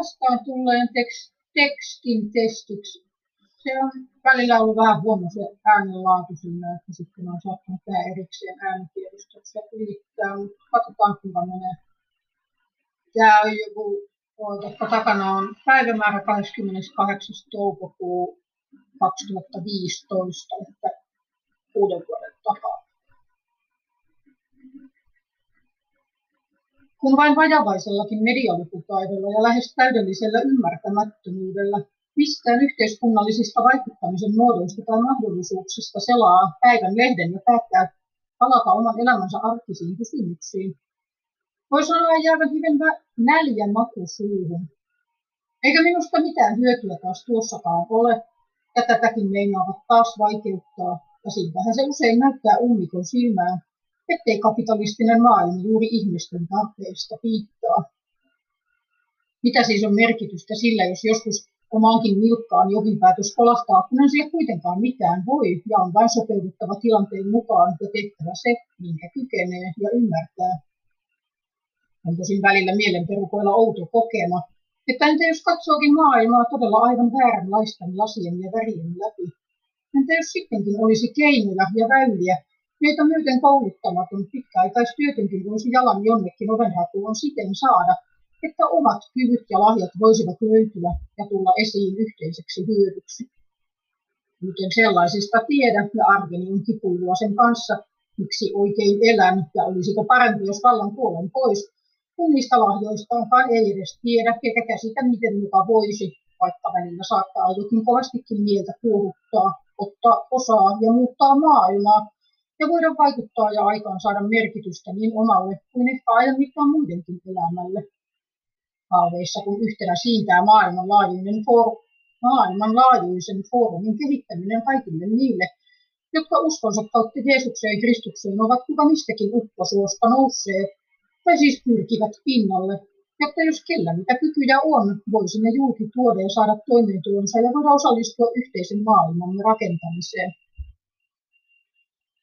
vastaan tulleen tekst, tekstin testiksi. Se on välillä ollut vähän huono se äänenlaatu sinne, että sitten on sattunut tämä erikseen äänitiedostoksi. Eli katsotaan kuinka menee. Tämä on joku, että takana on päivämäärä 28. toukokuu 2015, että kuuden vuoden takaa. Kun vain vajavaisellakin medialukutaidolla ja lähes täydellisellä ymmärtämättömyydellä mistään yhteiskunnallisista vaikuttamisen muodoista tai mahdollisuuksista selaa päivän lehden ja päättää palata oman elämänsä arkisiin kysymyksiin. Voi sanoa jäävän hyvin näljä maku suuhun. Eikä minusta mitään hyötyä taas tuossakaan ole, ja tätäkin meinaavat taas vaikeuttaa, ja siltähän se usein näyttää ummikon silmään, ettei kapitalistinen maailma juuri ihmisten tarpeista piittaa. Mitä siis on merkitystä sillä, jos joskus omaankin nilkkaan jokin päätös kolahtaa, kun en sille kuitenkaan mitään voi ja on vain sopeuduttava tilanteen mukaan ja tehtävä se, minkä kykenee ja ymmärtää. On tosin välillä mielenperukoilla outo kokema, että entä jos katsookin maailmaa todella aivan vääränlaisten lasien ja värien läpi? Entä jos sittenkin olisi keinoja ja väyliä, Meitä myöten kouluttamaton pitkäaikaistyötönkin voisi jalan jonnekin ovenhakuun siten saada, että omat kyvyt ja lahjat voisivat löytyä ja tulla esiin yhteiseksi hyödyksi. Miten sellaisista tiedä ja arveni on kipuilua sen kanssa, miksi oikein elän ja olisiko parempi, jos vallan puolen pois, kun niistä lahjoistaankaan ei edes tiedä eikä käsitä, miten muka voisi, vaikka välillä saattaa jokin kovastikin mieltä kuohuttaa, ottaa osaa ja muuttaa maailmaa, ja voida vaikuttaa ja aikaan saada merkitystä niin omalle kuin ehkä ajan mittaan muidenkin elämälle. Haaveissa kun yhtenä siintää maailmanlaajuinen for- maailmanlaajuisen foorumin kehittäminen kaikille niille, jotka uskonsa kautta Jeesukseen Kristukseen ovat kuka mistäkin upposuosta nousseet, tai siis pyrkivät pinnalle, jotta jos kellä mitä kykyjä on, voisi ne julki tuoda ja saada toimeentulonsa ja voida osallistua yhteisen maailmamme rakentamiseen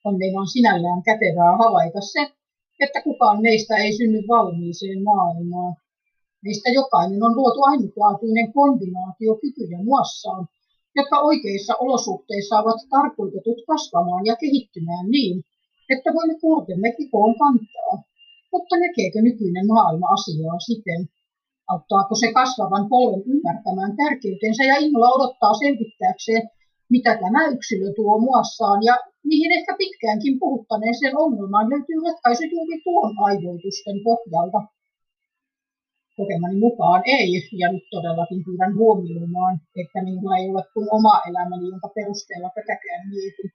on on sinällään kätevää havaita se, että kukaan meistä ei synny valmiiseen maailmaan. Meistä jokainen on luotu ainutlaatuinen kombinaatio kykyjä muassaan, jotka oikeissa olosuhteissa ovat tarkoitetut kasvamaan ja kehittymään niin, että voimme kurtemme kikoon kantaa. Mutta näkeekö nykyinen maailma asiaa siten? Auttaako se kasvavan polven ymmärtämään tärkeytensä ja innolla odottaa selvittääkseen, mitä tämä yksilö tuo muassaan ja mihin ehkä pitkäänkin puhuttaneeseen ongelmaan löytyy ratkaisu juuri tuon aivoitusten pohjalta. Kokemani mukaan ei, ja nyt todellakin pyydän huomioimaan, että minulla ei ole kuin oma elämäni, jonka perusteella tätäkään mietin.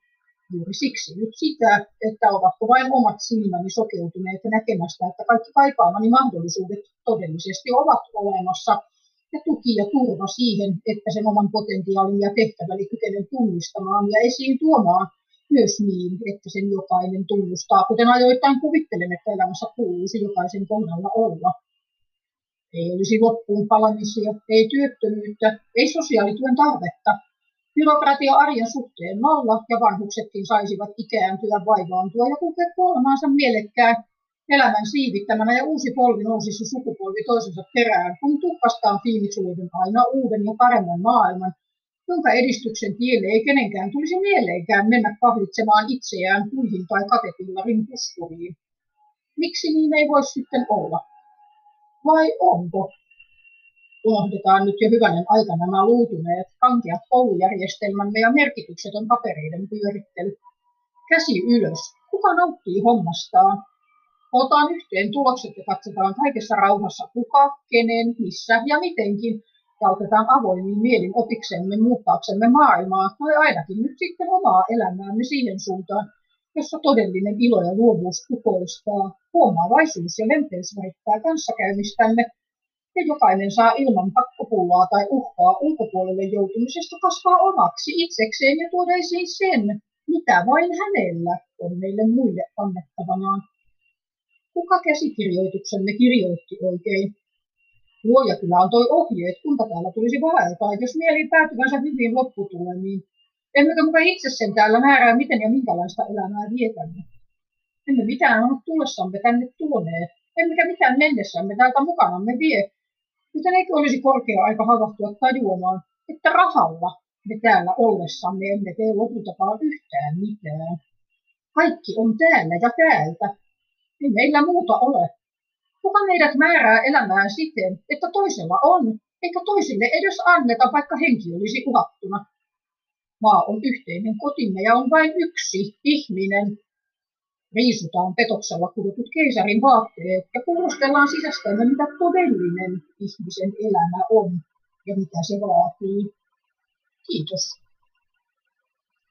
Juuri siksi nyt sitä, että ovatko vain omat silmäni sokeutuneet näkemästä, että kaikki kaipaamani mahdollisuudet todellisesti ovat olemassa ja tuki ja turva siihen, että sen oman potentiaalin ja tehtäväni kykenen tunnistamaan ja esiin tuomaan myös niin, että sen jokainen tunnustaa, kuten ajoittain kuvittelen, että elämässä kuuluisi jokaisen kohdalla olla. Ei olisi loppuun palamisia, ei työttömyyttä, ei sosiaalityön tarvetta. Byrokratia arjen suhteen nolla ja vanhuksetkin saisivat ikääntyä, vaivaantua ja kulkea kuolemaansa mielekkään elämän siivittämänä ja uusi polvi nousisi sukupolvi toisensa perään, kun tukkastaan fiilisuuden aina uuden ja paremman maailman, jonka edistyksen tielle ei kenenkään tulisi mieleenkään mennä kahlitsemaan itseään puihin tai katepillarin puskuriin. Miksi niin ei voisi sitten olla? Vai onko? Unohdetaan nyt jo hyvänen aika nämä luutuneet, kankeat koulujärjestelmämme ja merkityksetön papereiden pyörittely. Käsi ylös. Kuka nauttii hommastaan? Otetaan yhteen tulokset ja katsotaan kaikessa rauhassa kuka, kenen, missä ja mitenkin. Ja otetaan avoimin mielin opiksemme muuttaaksemme maailmaa tai ainakin nyt sitten omaa elämäämme siihen suuntaan, jossa todellinen ilo ja luovuus kukoistaa, huomaavaisuus ja lempeys väittää kanssakäymistämme. Ja jokainen saa ilman pakkopullaa tai uhkaa ulkopuolelle joutumisesta kasvaa omaksi itsekseen ja tuoda esiin sen, mitä vain hänellä on meille muille annettavanaan. Kuka käsikirjoituksemme kirjoitti oikein? Luoja kyllä antoi ohjeet, kuinka täällä tulisi vaeltaa, jos mieli päätyvänsä hyvin lopputulemiin. Emmekö muka itse sen täällä määrää, miten ja minkälaista elämää vietämme. Emme mitään ole tullessamme tänne tuoneet, emmekä mitään mennessämme täältä mukanamme vie. Joten eikö olisi korkea aika havahtua tajuamaan, että rahalla me täällä ollessamme emme tee lopultakaan yhtään mitään. Kaikki on täällä ja täältä. Ei meillä muuta ole. Kuka meidät määrää elämään siten, että toisella on, eikä toisille edes anneta, vaikka henki olisi uhattuna? Maa on yhteinen kotimme ja on vain yksi ihminen. Riisutaan petoksella kudutut keisarin vaatteet ja kuulostellaan sisästämme, mitä todellinen ihmisen elämä on ja mitä se vaatii. Kiitos.